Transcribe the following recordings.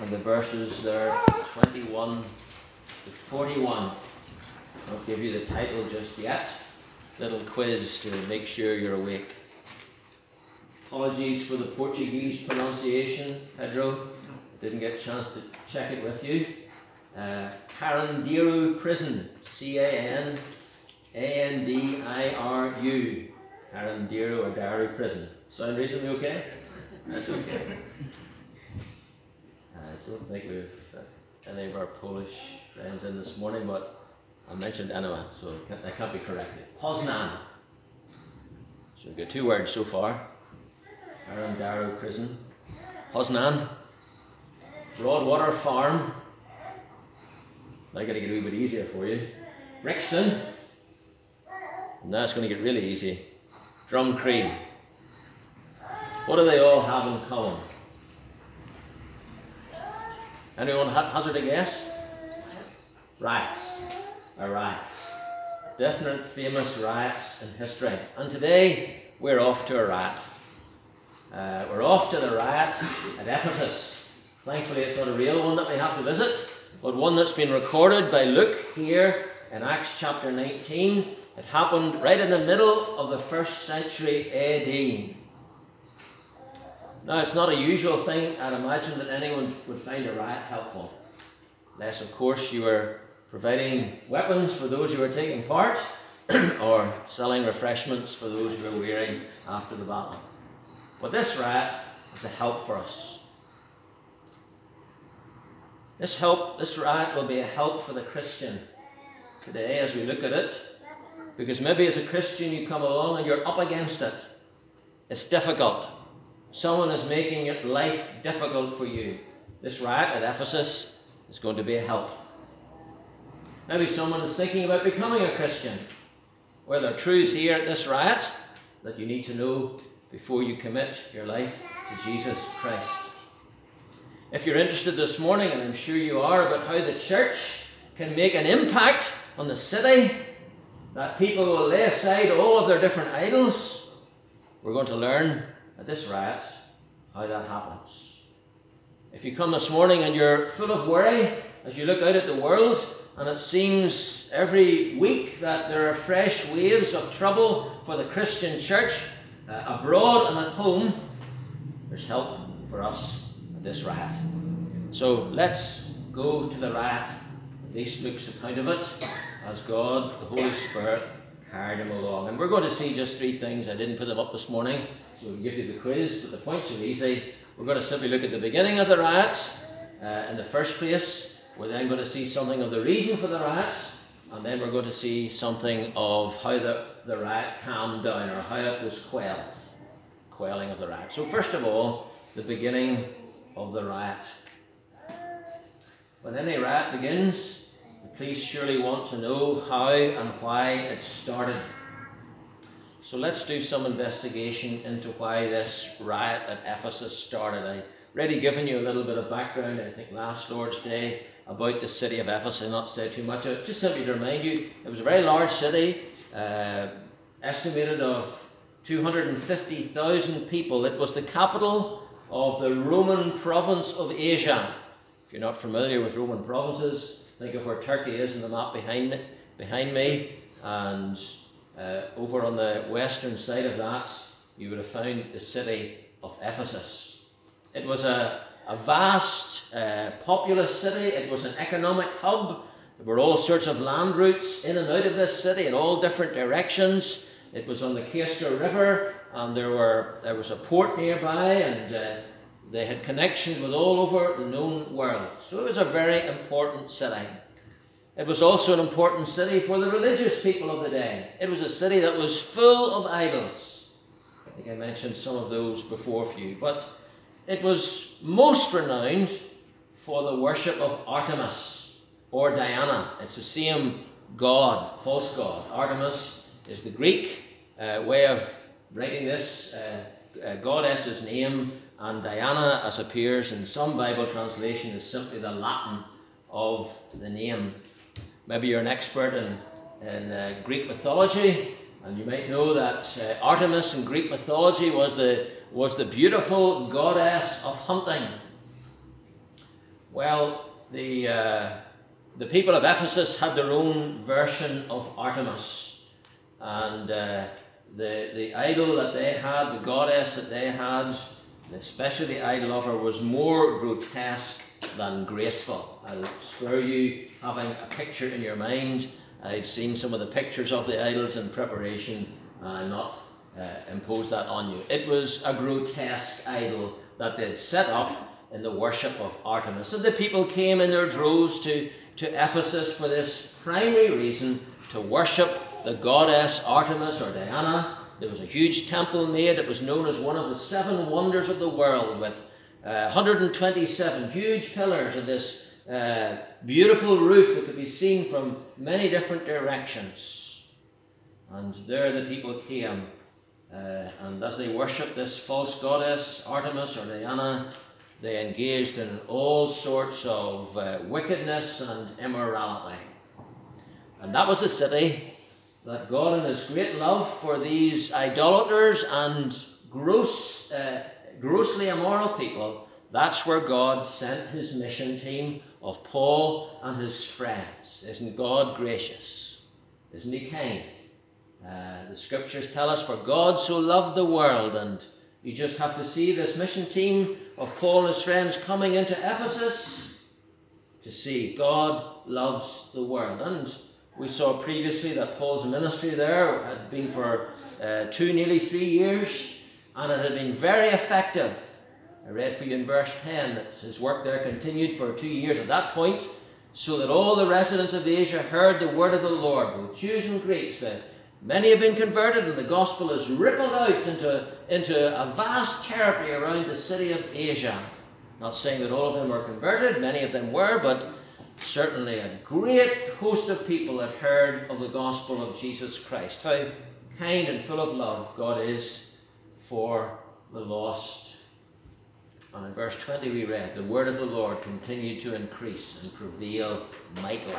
and the verses there 21 to 41. I'll give you the title just yet. Little quiz to make sure you're awake. Apologies for the Portuguese pronunciation, Pedro. Didn't get a chance to check it with you. Uh, Carandiru Prison, C A N A N D I R U. Carandiru or Daru Prison. Sound reasonably okay? That's okay. I don't think we've uh, any of our Polish friends in this morning, but I mentioned anyway, so that can't be corrected. Poznan. So we've got two words so far. Carandiru Prison. Poznan. Broadwater Farm. I got to get a wee bit easier for you. Brixton. Now it's going to get really easy. Drumcree. What do they all have in common? Anyone ha- hazard a guess? Riots. A riots. Definite famous riots in history. And today we're off to a riot. Uh, we're off to the riot at Ephesus. Thankfully, it's not a real one that we have to visit, but one that's been recorded by Luke here in Acts chapter 19. It happened right in the middle of the first century AD. Now, it's not a usual thing, I'd imagine, that anyone would find a riot helpful. Unless, of course, you were providing weapons for those who were taking part, or selling refreshments for those who were weary after the battle. But this riot is a help for us. This help, this riot will be a help for the Christian today as we look at it. Because maybe as a Christian you come along and you're up against it. It's difficult. Someone is making life difficult for you. This riot at Ephesus is going to be a help. Maybe someone is thinking about becoming a Christian. Well, there are truths here at this riot that you need to know before you commit your life to Jesus Christ. If you're interested this morning, and I'm sure you are, about how the church can make an impact on the city, that people will lay aside all of their different idols, we're going to learn this riot how that happens. If you come this morning and you're full of worry as you look out at the world, and it seems every week that there are fresh waves of trouble for the Christian church uh, abroad and at home, there's help for us at this riot. So let's go to the riot, at least Luke's account of it, as God, the Holy Spirit, carried him along. And we're going to see just three things. I didn't put them up this morning. We'll give you the quiz, but the points are easy. We're going to simply look at the beginning of the riot uh, in the first place. We're then going to see something of the reason for the riot, and then we're going to see something of how the, the riot calmed down or how it was quelled. Quelling of the riot. So, first of all, the beginning of the riot. When any riot begins, the police surely want to know how and why it started. So let's do some investigation into why this riot at Ephesus started. I've already given you a little bit of background, I think last Lord's Day, about the city of Ephesus. I'll not say too much. Just simply to remind you, it was a very large city, uh, estimated of 250,000 people. It was the capital of the Roman province of Asia. If you're not familiar with Roman provinces, think of where Turkey is in the map behind, behind me, and uh, over on the western side of that, you would have found the city of Ephesus. It was a, a vast, uh, populous city, it was an economic hub. There were all sorts of land routes in and out of this city in all different directions. It was on the Cayster River, and there, were, there was a port nearby, and uh, they had connections with all over the known world. So it was a very important city. It was also an important city for the religious people of the day. It was a city that was full of idols. I think I mentioned some of those before for you. But it was most renowned for the worship of Artemis or Diana. It's the same god, false god. Artemis is the Greek uh, way of writing this uh, uh, goddess's name, and Diana, as appears in some Bible translation, is simply the Latin of the name. Maybe you're an expert in, in uh, Greek mythology, and you might know that uh, Artemis in Greek mythology was the, was the beautiful goddess of hunting. Well, the, uh, the people of Ephesus had their own version of Artemis. And uh, the, the idol that they had, the goddess that they had, especially the idol of her, was more grotesque than graceful. I'll spare you having a picture in your mind. I've seen some of the pictures of the idols in preparation, and I'm not uh, impose that on you. It was a grotesque idol that they'd set up in the worship of Artemis. And the people came in their droves to, to Ephesus for this primary reason to worship the goddess Artemis or Diana. There was a huge temple made. It was known as one of the seven wonders of the world with uh, 127 huge pillars of this uh, beautiful roof that could be seen from many different directions. And there the people came. Uh, and as they worshipped this false goddess, Artemis or Diana, they engaged in all sorts of uh, wickedness and immorality. And that was a city that God, in His great love for these idolaters and gross, uh, grossly immoral people, that's where God sent His mission team of Paul and his friends. Isn't God gracious? Isn't He kind? Uh, the scriptures tell us, For God so loved the world, and you just have to see this mission team of Paul and his friends coming into Ephesus to see God loves the world. And we saw previously that Paul's ministry there had been for uh, two, nearly three years, and it had been very effective. I read for you in verse 10 that his work there continued for two years at that point, so that all the residents of Asia heard the word of the Lord, both Jews and Greeks. That many have been converted, and the gospel has rippled out into, into a vast territory around the city of Asia. Not saying that all of them were converted, many of them were, but certainly a great host of people had heard of the gospel of Jesus Christ. How kind and full of love God is for the lost. And in verse 20 we read, The word of the Lord continued to increase and prevail mightily.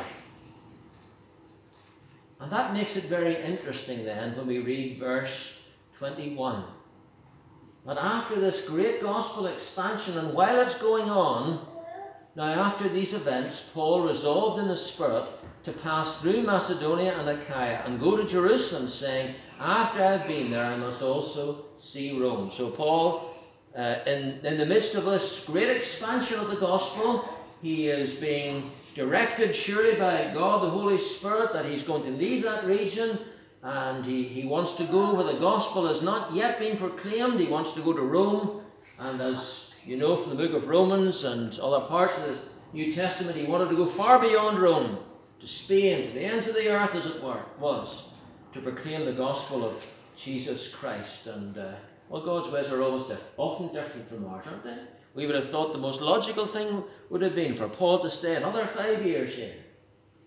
And that makes it very interesting then when we read verse 21. But after this great gospel expansion, and while it's going on, now, after these events, Paul resolved in the Spirit to pass through Macedonia and Achaia and go to Jerusalem, saying, After I've been there, I must also see Rome. So, Paul, uh, in, in the midst of this great expansion of the gospel, he is being directed surely by God, the Holy Spirit, that he's going to leave that region and he, he wants to go where the gospel has not yet been proclaimed. He wants to go to Rome. And as you know from the book of Romans and other parts of the New Testament, he wanted to go far beyond Rome, to Spain, to the ends of the earth, as it were, was, to proclaim the gospel of Jesus Christ. And, uh, well, God's ways are always diff- often different from ours, aren't they? We would have thought the most logical thing would have been for Paul to stay another five years here.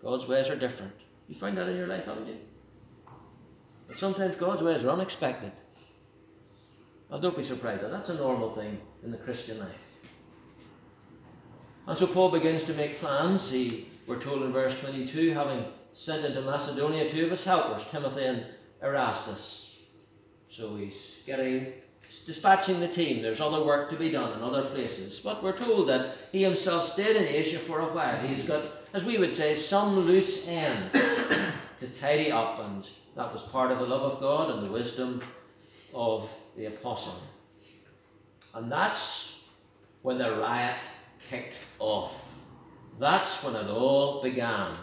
God's ways are different. You find that in your life, haven't you? But sometimes God's ways are unexpected. Well, don't be surprised. That's a normal thing in the Christian life. And so Paul begins to make plans. He, we're told in verse 22, having sent into Macedonia two of his helpers, Timothy and Erastus. So he's getting dispatching the team. There's other work to be done in other places. But we're told that he himself stayed in Asia for a while. He's got, as we would say, some loose end to tidy up, and that was part of the love of God and the wisdom of the apostle. And that's when the riot kicked off. That's when it all began.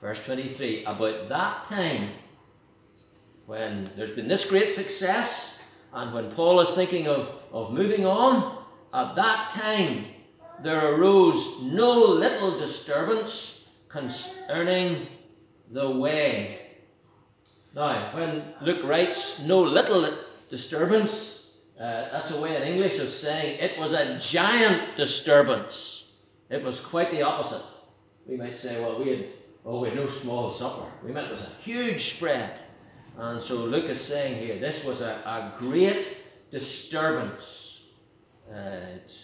Verse 23 About that time, when there's been this great success, and when Paul is thinking of, of moving on, at that time there arose no little disturbance concerning the way. Now, when Luke writes no little disturbance. Uh, that's a way in English of saying it was a giant disturbance. It was quite the opposite. We might say, well, we had, oh, we had no small supper. We meant it was a huge spread. And so Luke is saying here, this was a, a great disturbance. Uh, it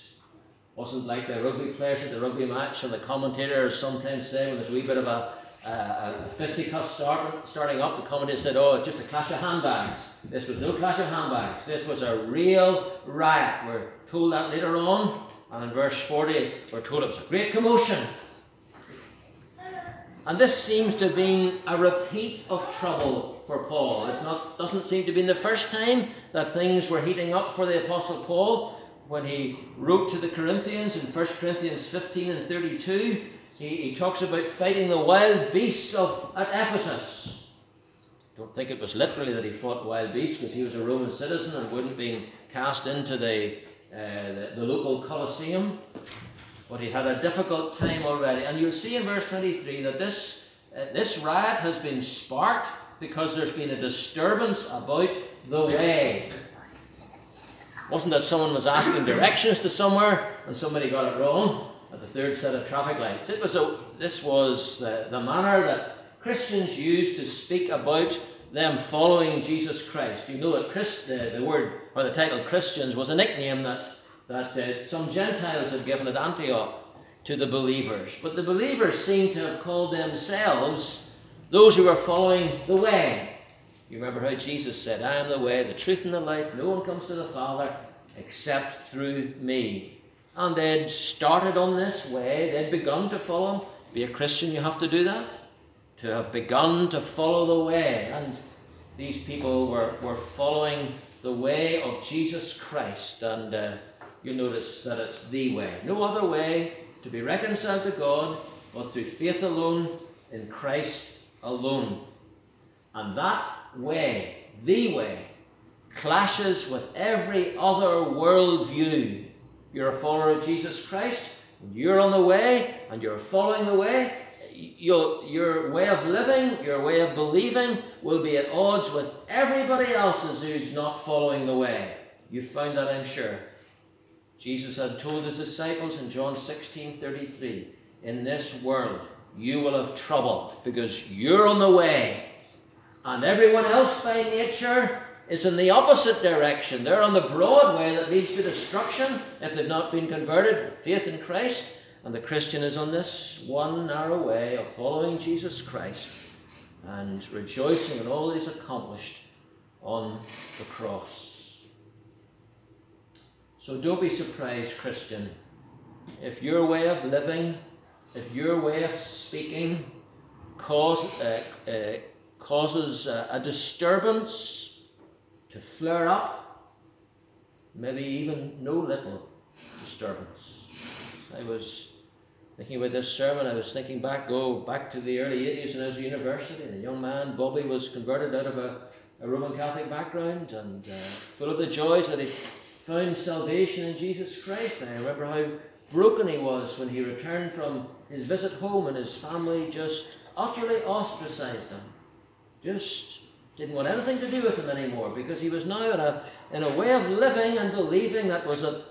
wasn't like the rugby players at the rugby match, and the commentators sometimes say when there's a wee bit of a uh, a fisticuff start, starting up, the commentator said, oh, it's just a clash of handbags. This was no clash of handbags. This was a real riot. We're told that later on. And in verse 40, we're told it was a great commotion. And this seems to have been a repeat of trouble for Paul. It doesn't seem to be the first time that things were heating up for the Apostle Paul when he wrote to the Corinthians in 1 Corinthians 15 and 32. He, he talks about fighting the wild beasts of at Ephesus. Don't think it was literally that he fought wild beasts because he was a Roman citizen and wouldn't be cast into the, the, the local Colosseum. But he had a difficult time already. And you'll see in verse 23 that this, uh, this riot has been sparked because there's been a disturbance about the way. Wasn't that someone was asking directions to somewhere and somebody got it wrong at the third set of traffic lights? It was a, this was the, the manner that Christians used to speak about them following Jesus Christ. You know that Christ, the, the word or the title Christians was a nickname that that uh, some Gentiles had given at Antioch to the believers. But the believers seem to have called themselves those who were following the way. You remember how Jesus said, I am the way, the truth, and the life. No one comes to the Father except through me. And they'd started on this way, they'd begun to follow. Be a Christian, you have to do that. To have begun to follow the way. And these people were, were following the way of Jesus Christ. And uh, you notice that it's the way. No other way to be reconciled to God but through faith alone in Christ alone. And that way, the way, clashes with every other worldview. You're a follower of Jesus Christ, and you're on the way, and you're following the way. Your, your way of living, your way of believing will be at odds with everybody else's who's not following the way. You found that, I'm sure. Jesus had told his disciples in John 16 33, In this world you will have trouble because you're on the way. And everyone else by nature is in the opposite direction. They're on the broad way that leads to destruction if they've not been converted, faith in Christ. And the Christian is on this one narrow way of following Jesus Christ and rejoicing in all he's accomplished on the cross. So don't be surprised, Christian, if your way of living, if your way of speaking cause, uh, uh, causes uh, a disturbance to flare up, maybe even no little disturbance. I was thinking about this sermon, I was thinking back, go back to the early 80s when I was university, and a young man, Bobby, was converted out of a, a Roman Catholic background and uh, full of the joys that he found salvation in Jesus Christ. And I remember how broken he was when he returned from his visit home and his family just utterly ostracized him. Just didn't want anything to do with him anymore because he was now in a, in a way of living and believing that was at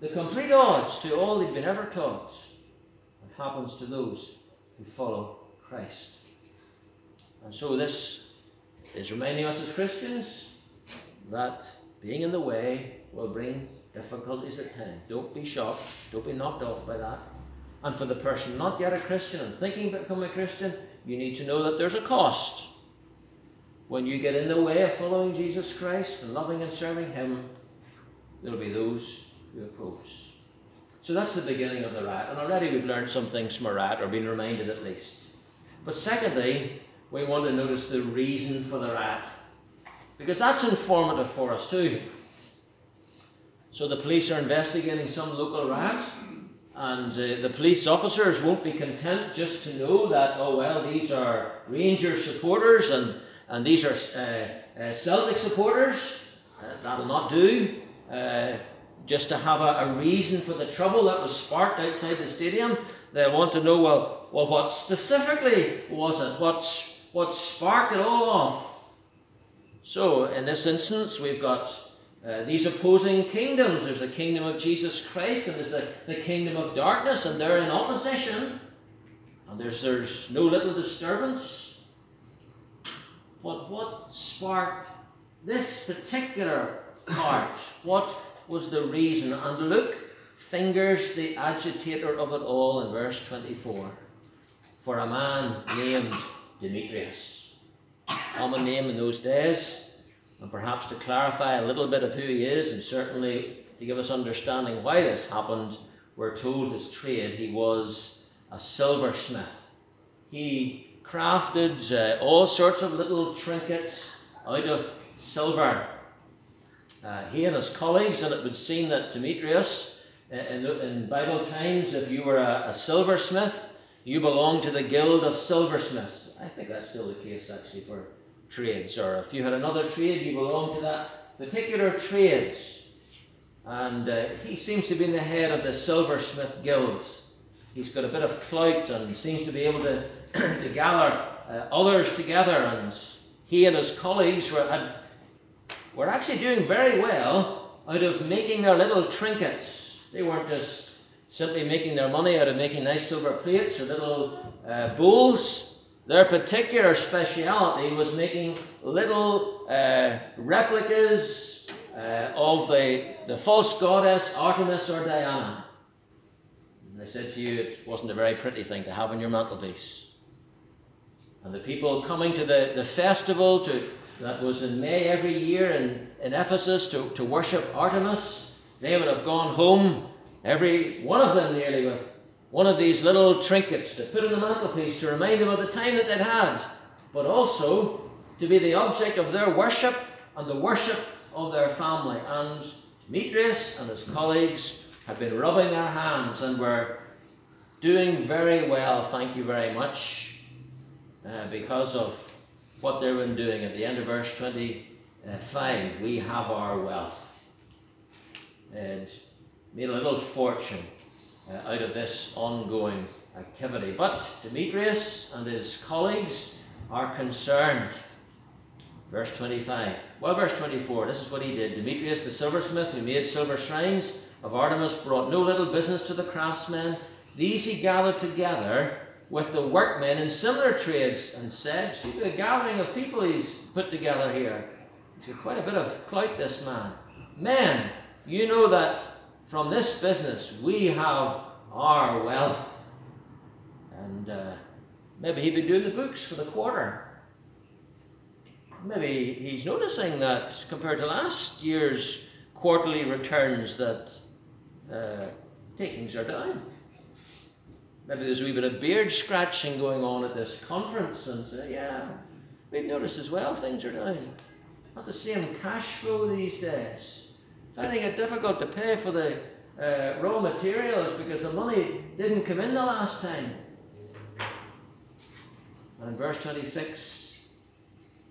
the complete odds to all he'd been ever taught. Happens to those who follow Christ? And so this is reminding us as Christians that being in the way will bring difficulties at times. Don't be shocked. Don't be knocked off by that. And for the person not yet a Christian and thinking to become a Christian, you need to know that there's a cost. When you get in the way of following Jesus Christ and loving and serving Him, there'll be those who oppose. So that's the beginning of the riot. And already we've learned some things from a riot, or been reminded at least. But secondly, we want to notice the reason for the riot. Because that's informative for us too. So the police are investigating some local riots, and uh, the police officers won't be content just to know that, oh well, these are Rangers supporters and, and these are uh, uh, Celtic supporters. Uh, that'll not do. Just to have a, a, reason for the trouble that was sparked outside the stadium. They want to know, well, well what specifically was it? What's, what sparked it all off? So, in this instance, we've got uh, these opposing kingdoms. There's the kingdom of Jesus Christ and there's the, the kingdom of darkness, and they're in opposition. And there's, there's no little disturbance. But what sparked this particular part? What was the reason? And Luke fingers the agitator of it all in verse 24. For a man named Demetrius. Common name in those days and perhaps to clarify a little bit of who he is, and certainly to give us understanding why this happened, we're told his trade, he was a silversmith. He crafted uh, all sorts of little trinkets out of silver. Uh, he and his colleagues, and it would seem that Demetrius, in, in Bible times, if you were a, a silversmith, you belonged to the guild of silversmiths. I think that's still the case actually for trades, or if you had another trade, you belonged to that particular trade. And uh, he seems to be the head of the silversmith guild. He's got a bit of clout and seems to be able to, to gather uh, others together. And he and his colleagues were, had, were actually doing very well out of making their little trinkets. They weren't just simply making their money out of making nice silver plates or little uh, bowls. Their particular speciality was making little uh, replicas uh, of the, the false goddess Artemis or Diana. And I said to you, it wasn't a very pretty thing to have on your mantelpiece. And the people coming to the, the festival to, that was in May every year in, in Ephesus to, to worship Artemis, they would have gone home Every one of them nearly with one of these little trinkets to put on the mantelpiece to remind them of the time that they'd had, but also to be the object of their worship and the worship of their family. And Demetrius and his colleagues had been rubbing their hands and were doing very well, thank you very much, uh, because of what they've been doing. At the end of verse 25, we have our wealth. And made a little fortune uh, out of this ongoing activity. But Demetrius and his colleagues are concerned. Verse 25. Well, verse 24, this is what he did. Demetrius the silversmith, who made silver shrines of Artemis, brought no little business to the craftsmen. These he gathered together with the workmen in similar trades and said, See the gathering of people he's put together here. He's got quite a bit of clout, this man. Men, you know that from this business we have our wealth. And uh, maybe he'd been doing the books for the quarter. Maybe he's noticing that compared to last year's quarterly returns that uh, takings are down. Maybe there's a wee bit of beard scratching going on at this conference and say, yeah, we've noticed as well things are down. Not the same cash flow these days finding it difficult to pay for the uh, raw materials because the money didn't come in the last time. And in verse 26,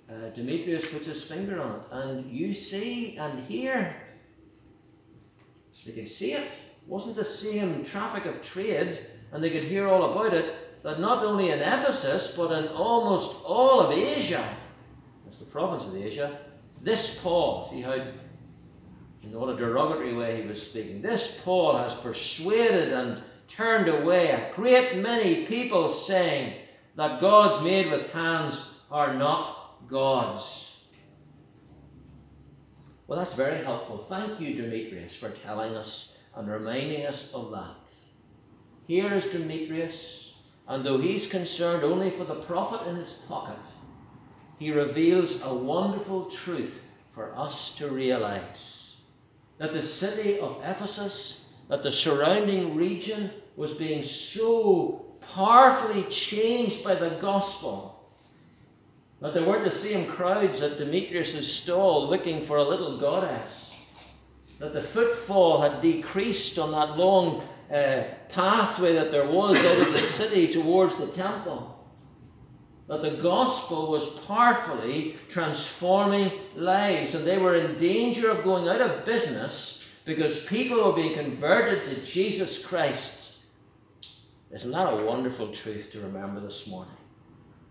uh, Demetrius puts his finger on it, and you see and hear. They can see it. it wasn't the same traffic of trade, and they could hear all about it. That not only in Ephesus, but in almost all of Asia, that's the province of Asia, this Paul, see how in what a derogatory way he was speaking. This Paul has persuaded and turned away a great many people, saying that gods made with hands are not gods. Well, that's very helpful. Thank you, Demetrius, for telling us and reminding us of that. Here is Demetrius, and though he's concerned only for the profit in his pocket, he reveals a wonderful truth for us to realize that the city of Ephesus, that the surrounding region was being so powerfully changed by the gospel that there weren't the same crowds at Demetrius' stall looking for a little goddess. That the footfall had decreased on that long uh, pathway that there was out of the city towards the temple that the gospel was powerfully transforming lives, and they were in danger of going out of business because people were being converted to Jesus Christ. Isn't that a wonderful truth to remember this morning?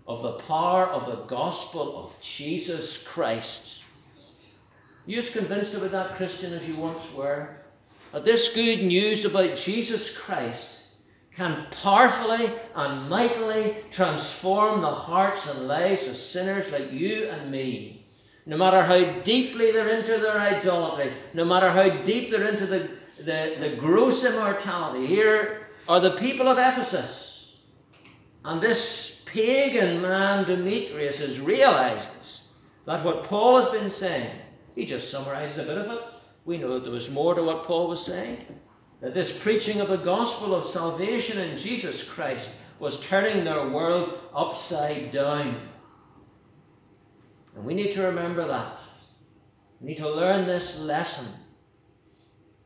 Of the power of the gospel of Jesus Christ. You as convinced about that, Christian, as you once were? That this good news about Jesus Christ can powerfully and mightily transform the hearts and lives of sinners like you and me. No matter how deeply they're into their idolatry, no matter how deep they're into the, the, the gross immortality, here are the people of Ephesus. And this pagan man, Demetrius, realizes that what Paul has been saying, he just summarizes a bit of it. We know that there was more to what Paul was saying. that this preaching of the gospel of salvation in Jesus Christ was turning their world upside down. And we need to remember that. We need to learn this lesson.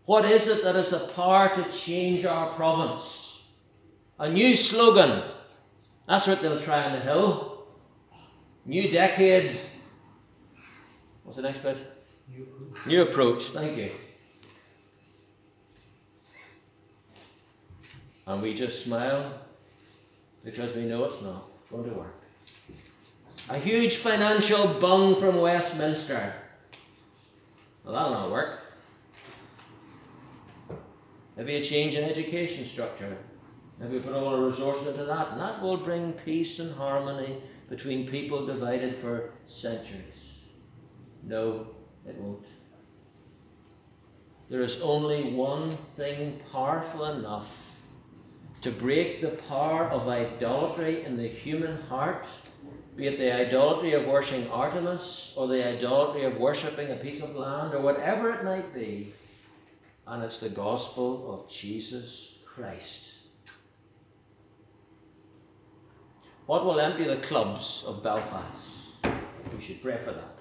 What is it that has the power to change our province? A new slogan. That's what they'll try on the hill. New decade. What's the next bit? New approach. New approach. Thank you. And we just smile because we know it's not going to work. A huge financial bung from Westminster. Well, that'll not work. Maybe a change in education structure. Maybe put all our resources into that, and that will bring peace and harmony between people divided for centuries. No, it won't. There is only one thing powerful enough to break the power of idolatry in the human heart, be it the idolatry of worshipping Artemis or the idolatry of worshipping a piece of land or whatever it might be, and it's the gospel of Jesus Christ. What will empty the clubs of Belfast? We should pray for that.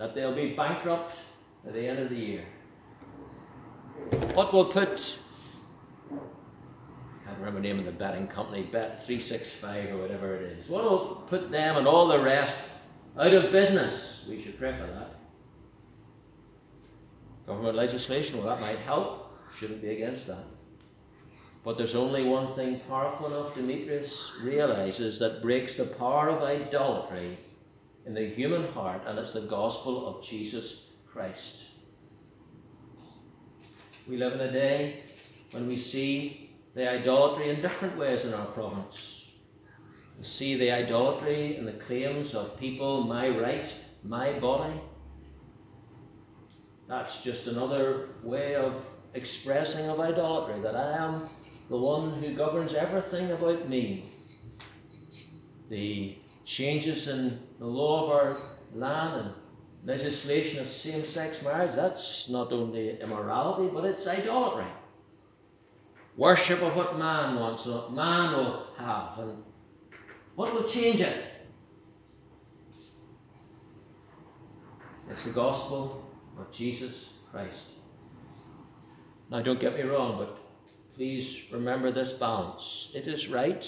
That they'll be bankrupt at the end of the year. What will put I can't remember the name of the betting company, Bet three six five or whatever it is. What will put them and all the rest out of business? We should pray for that. Government legislation, well that might help. Shouldn't be against that. But there's only one thing powerful enough, Demetrius realizes, that breaks the power of idolatry in the human heart, and it's the gospel of Jesus Christ. We live in a day when we see the idolatry in different ways in our province. We see the idolatry in the claims of people, my right, my body. That's just another way of expressing of idolatry that I am the one who governs everything about me. The changes in the law of our land and legislation of same sex marriage, that's not only immorality, but it's idolatry. Worship of what man wants, what man will have. And what will change it? It's the gospel of Jesus Christ. Now, don't get me wrong, but please remember this balance. It is right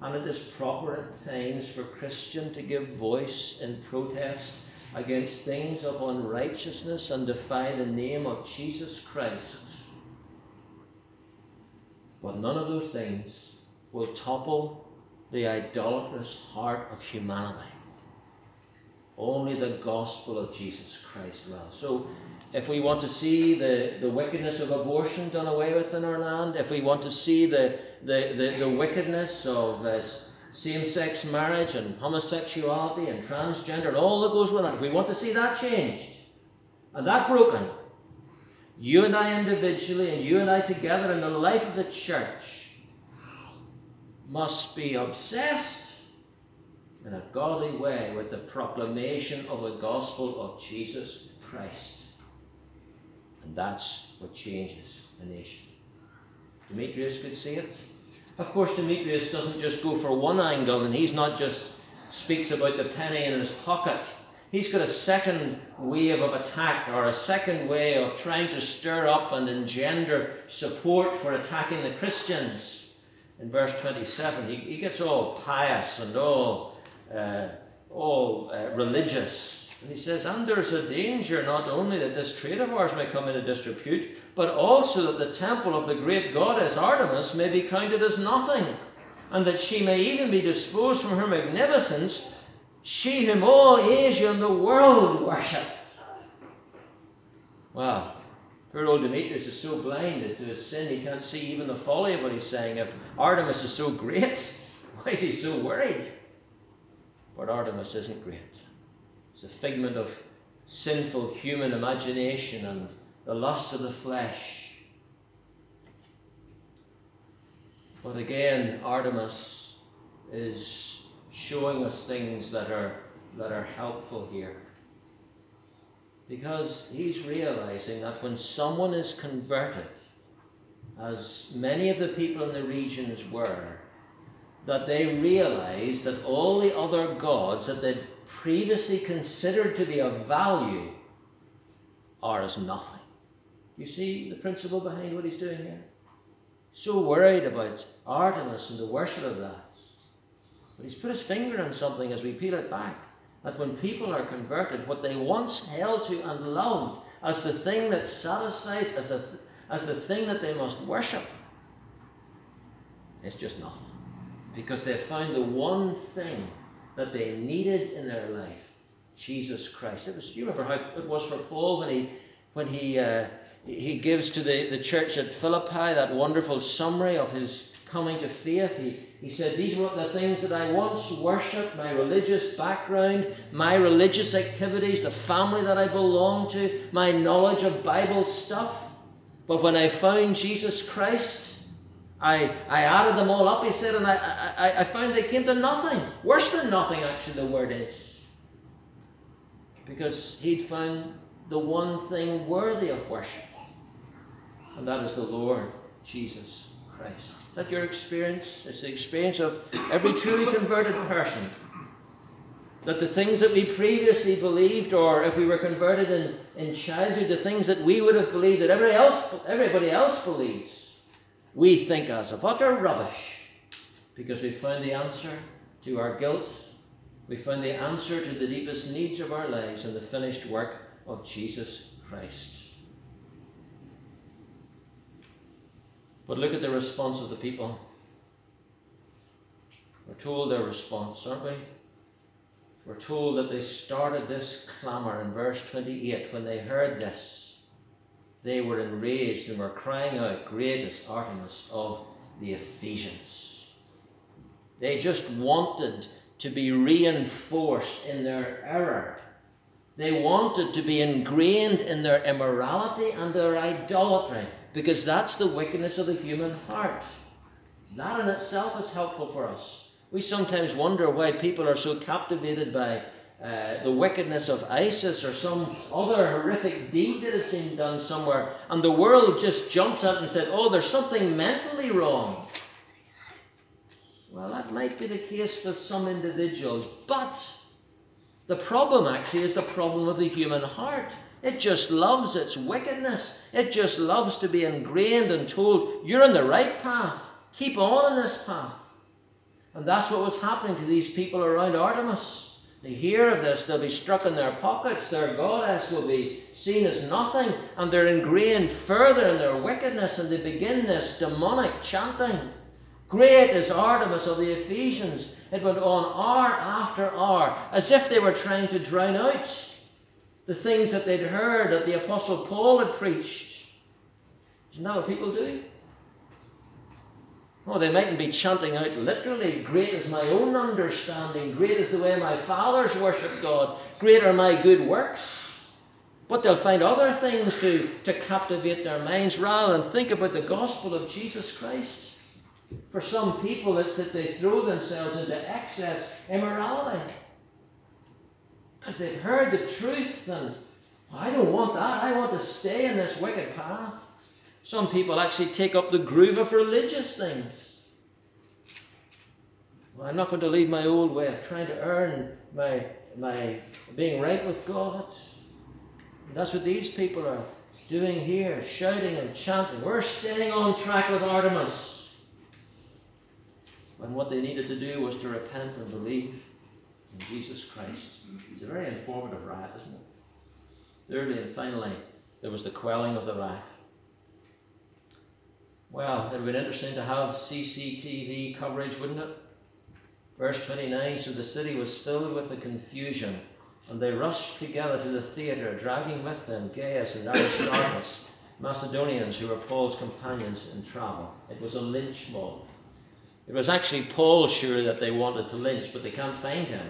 and it is proper at times for Christian to give voice in protest against things of unrighteousness and defy the name of Jesus Christ. But none of those things will topple the idolatrous heart of humanity. Only the gospel of Jesus Christ will. So if we want to see the, the wickedness of abortion done away with in our land, if we want to see the, the, the, the wickedness of uh, same sex marriage and homosexuality and transgender and all that goes with it, if we want to see that changed and that broken, you and I individually and you and I together in the life of the church must be obsessed in a godly way with the proclamation of the gospel of Jesus Christ. And that's what changes a nation. Demetrius could see it. Of course, Demetrius doesn't just go for one angle, and he's not just speaks about the penny in his pocket. He's got a second wave of attack, or a second way of trying to stir up and engender support for attacking the Christians. In verse 27, he, he gets all pious and all, uh, all uh, religious and he says, And there's a danger not only that this trade of ours may come into disrepute, but also that the temple of the great goddess Artemis may be counted as nothing, and that she may even be disposed from her magnificence, she whom all Asia and the world worship. Well, poor old Demetrius is so blinded to his sin he can't see even the folly of what he's saying. If Artemis is so great, why is he so worried? But Artemis isn't great. It's a figment of sinful human imagination and the lusts of the flesh. But again, Artemis is showing us things that are, that are helpful here. Because he's realizing that when someone is converted, as many of the people in the regions were, that they realize that all the other gods that they'd previously considered to be of value are as nothing. You see the principle behind what he's doing here? So worried about Artemis and the worship of that. But he's put his finger on something as we peel it back. That when people are converted, what they once held to and loved as the thing that satisfies, as, a, as the thing that they must worship, is just nothing. Because they've found the one thing that they needed in their life Jesus Christ. It was, you remember how it was for Paul when he, when he, uh, he gives to the, the church at Philippi that wonderful summary of his coming to faith. He, he said, These were the things that I once worshipped my religious background, my religious activities, the family that I belonged to, my knowledge of Bible stuff. But when I found Jesus Christ, I, I added them all up, he said, and I, I, I found they came to nothing. Worse than nothing, actually, the word is. Because he'd found the one thing worthy of worship, and that is the Lord Jesus Christ. Is that your experience? It's the experience of every truly converted person. That the things that we previously believed, or if we were converted in, in childhood, the things that we would have believed that everybody else, everybody else believes, we think as of utter rubbish because we found the answer to our guilt. We found the answer to the deepest needs of our lives in the finished work of Jesus Christ. But look at the response of the people. We're told their response, aren't we? We're told that they started this clamour in verse 28 when they heard this. They were enraged and were crying out, Great is Artemis of the Ephesians. They just wanted to be reinforced in their error. They wanted to be ingrained in their immorality and their idolatry because that's the wickedness of the human heart. That in itself is helpful for us. We sometimes wonder why people are so captivated by uh, the wickedness of ISIS or some other horrific deed that has been done somewhere, and the world just jumps up and says, Oh, there's something mentally wrong. Well, that might be the case with some individuals, but the problem actually is the problem of the human heart. It just loves its wickedness. It just loves to be ingrained and told, you're on the right path. Keep on in this path. And that's what was happening to these people around Artemis. They hear of this, they'll be struck in their pockets, their goddess will be seen as nothing, and they're ingrained further in their wickedness, and they begin this demonic chanting. Great is Artemis of the Ephesians. It went on hour after hour, as if they were trying to drown out the things that they'd heard that the Apostle Paul had preached. Isn't that what people do? Oh, they mightn't be chanting out literally, Great is my own understanding, great is the way my fathers worship God, great are my good works. But they'll find other things to, to captivate their minds rather than think about the gospel of Jesus Christ. For some people, it's that they throw themselves into excess immorality because they've heard the truth and I don't want that. I want to stay in this wicked path. Some people actually take up the groove of religious things. Well, I'm not going to leave my old way of trying to earn my, my being right with God. That's what these people are doing here, shouting and chanting. We're staying on track with Artemis. When what they needed to do was to repent and believe in Jesus Christ. It's a very informative riot, isn't it? Thirdly and finally, there was the quelling of the riot. Well, it would been interesting to have CCTV coverage, wouldn't it? Verse 29 So the city was filled with the confusion, and they rushed together to the theatre, dragging with them Gaius and Aristarchus, Macedonians who were Paul's companions in travel. It was a lynch mob. It was actually Paul, sure, that they wanted to lynch, but they can't find him.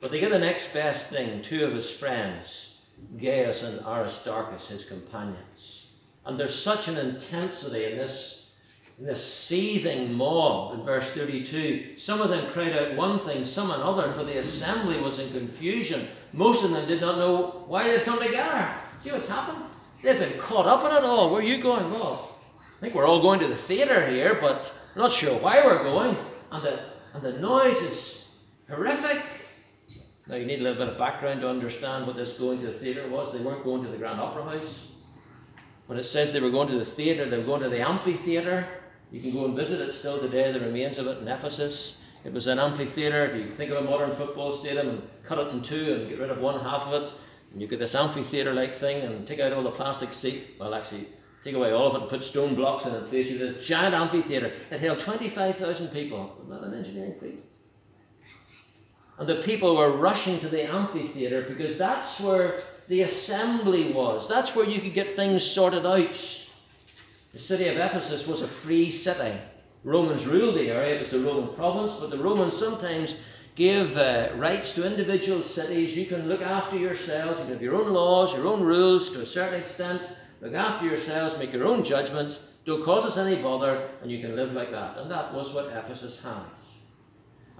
But they get the next best thing two of his friends, Gaius and Aristarchus, his companions. And there's such an intensity in this, in this seething mob in verse 32. Some of them cried out one thing, some another, for the assembly was in confusion. Most of them did not know why they'd come together. See what's happened? They've been caught up in it all. Where are you going? Well, I think we're all going to the theatre here, but not sure why we're going. And the, and the noise is horrific. Now, you need a little bit of background to understand what this going to the theatre was. They weren't going to the Grand Opera House. When it says they were going to the theatre, they were going to the amphitheatre. You can go and visit it still today, the remains of it in Ephesus. It was an amphitheatre. If you think of a modern football stadium and cut it in two and get rid of one half of it, and you get this amphitheatre like thing and take out all the plastic seat, well, actually, take away all of it and put stone blocks in it, place you this giant amphitheatre that held 25,000 people. Not an engineering feat. And the people were rushing to the amphitheatre because that's where the assembly was. That's where you could get things sorted out. The city of Ephesus was a free city. Romans ruled the area, it was the Roman province, but the Romans sometimes gave uh, rights to individual cities. You can look after yourselves, you can have your own laws, your own rules to a certain extent. Look after yourselves, make your own judgments, don't cause us any bother, and you can live like that. And that was what Ephesus had.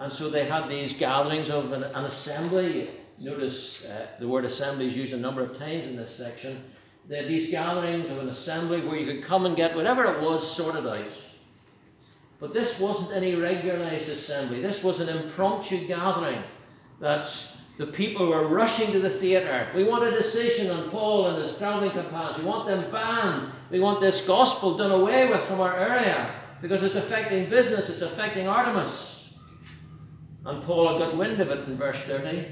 And so they had these gatherings of an, an assembly. Notice uh, the word assembly is used a number of times in this section. They had these gatherings of an assembly where you could come and get whatever it was sorted out. But this wasn't any regularized assembly. This was an impromptu gathering that the people were rushing to the theatre. We want a decision on Paul and his traveling companions. We want them banned. We want this gospel done away with from our area because it's affecting business, it's affecting Artemis. And Paul got wind of it in verse 30.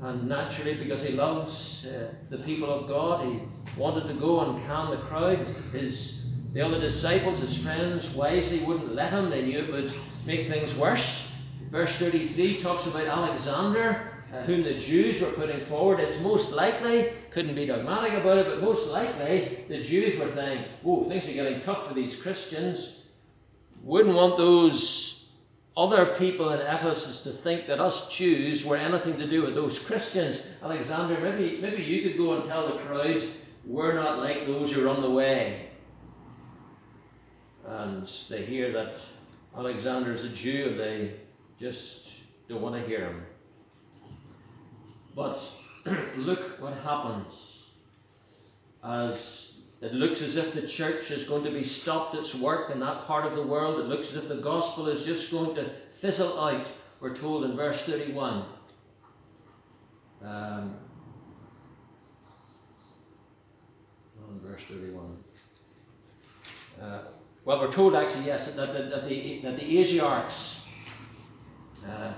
And naturally, because he loves uh, the people of God, he wanted to go and calm the crowd. His, the other disciples, his friends, wisely wouldn't let him. They knew it would make things worse. Verse 33 talks about Alexander, uh, whom the Jews were putting forward. It's most likely, couldn't be dogmatic about it, but most likely the Jews were saying, oh, things are getting tough for these Christians. Wouldn't want those other people in Ephesus to think that us Jews were anything to do with those Christians. Alexander, maybe, maybe you could go and tell the crowd, we're not like those who are on the way. And they hear that Alexander's a Jew they just don't want to hear him. But look what happens as it looks as if the church is going to be stopped its work in that part of the world. It looks as if the gospel is just going to fizzle out. We're told in verse 31. Um, verse 31. Uh, well, we're told actually, yes, that, that, that, the, that the Asiarchs, uh,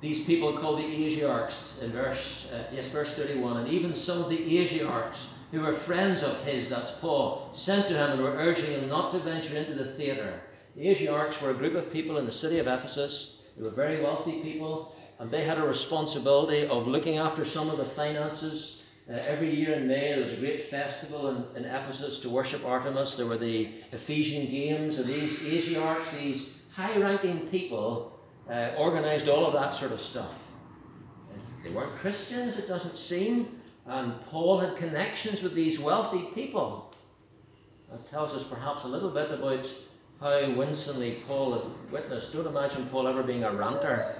these people called the Asiarchs in verse, uh, yes, verse 31, and even some of the Asiarchs who were friends of his, that's Paul, sent to him and were urging him not to venture into the theatre. The Asiarchs were a group of people in the city of Ephesus. They were very wealthy people, and they had a responsibility of looking after some of the finances. Uh, every year in May, there was a great festival in, in Ephesus to worship Artemis. There were the Ephesian Games, and these Asiarchs, these high ranking people, uh, organized all of that sort of stuff. They weren't Christians, it doesn't seem, and Paul had connections with these wealthy people. That tells us perhaps a little bit about how winsomely Paul had witnessed. Don't imagine Paul ever being a ranter.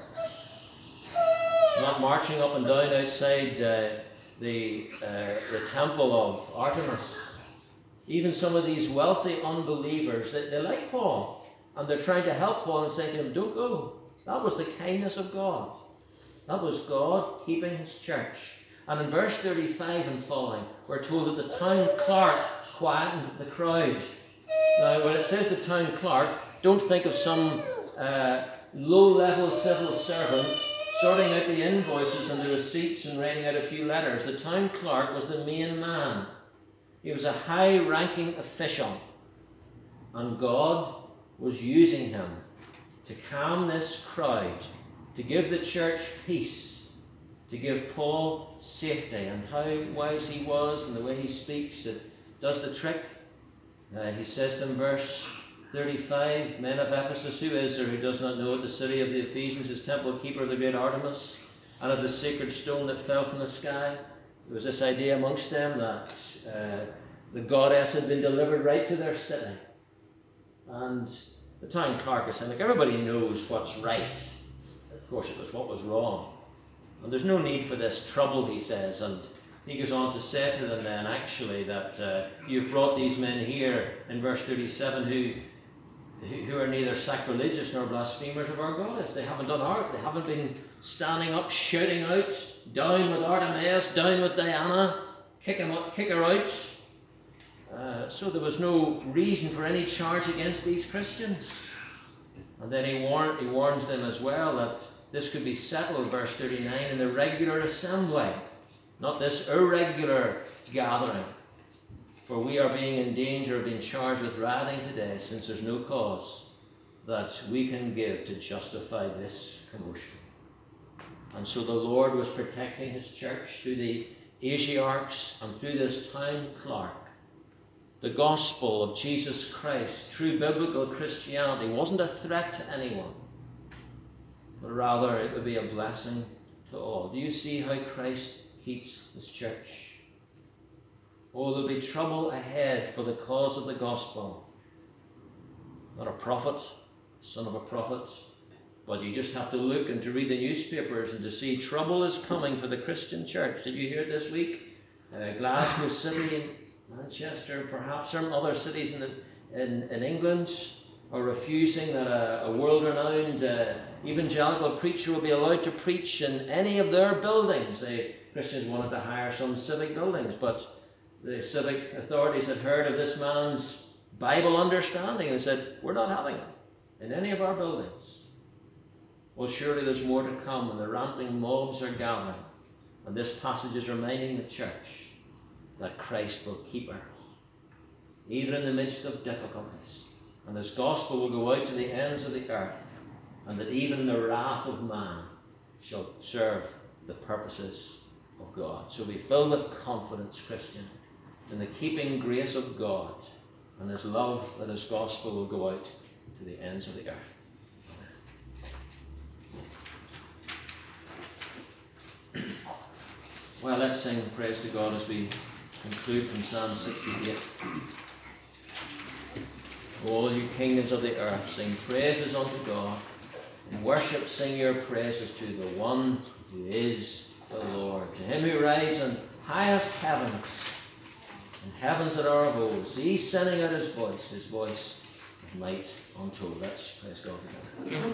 Not marching up and down outside uh, the, uh, the temple of Artemis. Even some of these wealthy unbelievers, they, they like Paul. And they're trying to help Paul and saying to him, Don't go. That was the kindness of God. That was God keeping his church. And in verse 35 and following, we're told that the town clerk quietened the crowd. Now, when it says the town clerk, don't think of some uh, low level civil servant sorting out the invoices and the receipts and writing out a few letters. The town clerk was the main man, he was a high ranking official. And God was using him to calm this crowd, to give the church peace to give Paul safety and how wise he was and the way he speaks that does the trick. Uh, he says him, verse 35 Men of Ephesus, who is there who does not know it? The city of the Ephesians is temple keeper of the great Artemis and of the sacred stone that fell from the sky. There was this idea amongst them that uh, the goddess had been delivered right to their city. And the town clerk is saying, like, everybody knows what's right. Of course, it was what was wrong. And there's no need for this trouble, he says. And he goes on to say to them then, actually, that uh, you've brought these men here in verse 37 who, who are neither sacrilegious nor blasphemers of our goddess. They haven't done art. They haven't been standing up, shouting out, down with Artemis, down with Diana, kick, him up, kick her out. Uh, so there was no reason for any charge against these Christians. And then he, warn, he warns them as well that this could be settled, verse 39, in the regular assembly, not this irregular gathering. For we are being in danger of being charged with rioting today, since there's no cause that we can give to justify this commotion. And so the Lord was protecting his church through the Asiarchs and through this town clerk. The gospel of Jesus Christ, true biblical Christianity, wasn't a threat to anyone but rather it would be a blessing to all. Do you see how Christ keeps his church? Oh, there'll be trouble ahead for the cause of the gospel. Not a prophet, son of a prophet, but you just have to look and to read the newspapers and to see trouble is coming for the Christian church. Did you hear it this week? Uh, Glasgow City, Manchester, perhaps some other cities in, the, in, in England are refusing that a, a world renowned uh, evangelical preacher will be allowed to preach in any of their buildings. The Christians wanted to hire some civic buildings, but the civic authorities had heard of this man's Bible understanding and said, We're not having it in any of our buildings. Well, surely there's more to come, and the ranting mobs are gathering. And this passage is reminding the church that Christ will keep her, even in the midst of difficulties. And this gospel will go out to the ends of the earth and that even the wrath of man shall serve the purposes of God. So be filled with confidence, Christian, in the keeping grace of God and His love that His gospel will go out to the ends of the earth. Well, let's sing praise to God as we conclude from Psalm 68. All you kingdoms of the earth, sing praises unto God. In worship, sing your praises to the one who is the Lord, to him who rides in highest heavens, and heavens that are of old. See, he's sending out his voice, his voice of might untold. Let's praise God together.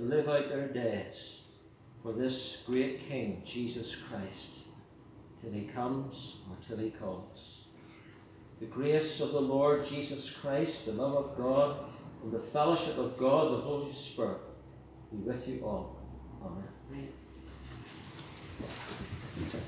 to live out their days for this great King, Jesus Christ, till he comes or till he calls. The grace of the Lord Jesus Christ, the love of God, and the fellowship of God, the Holy Spirit, be with you all. Amen. Amen.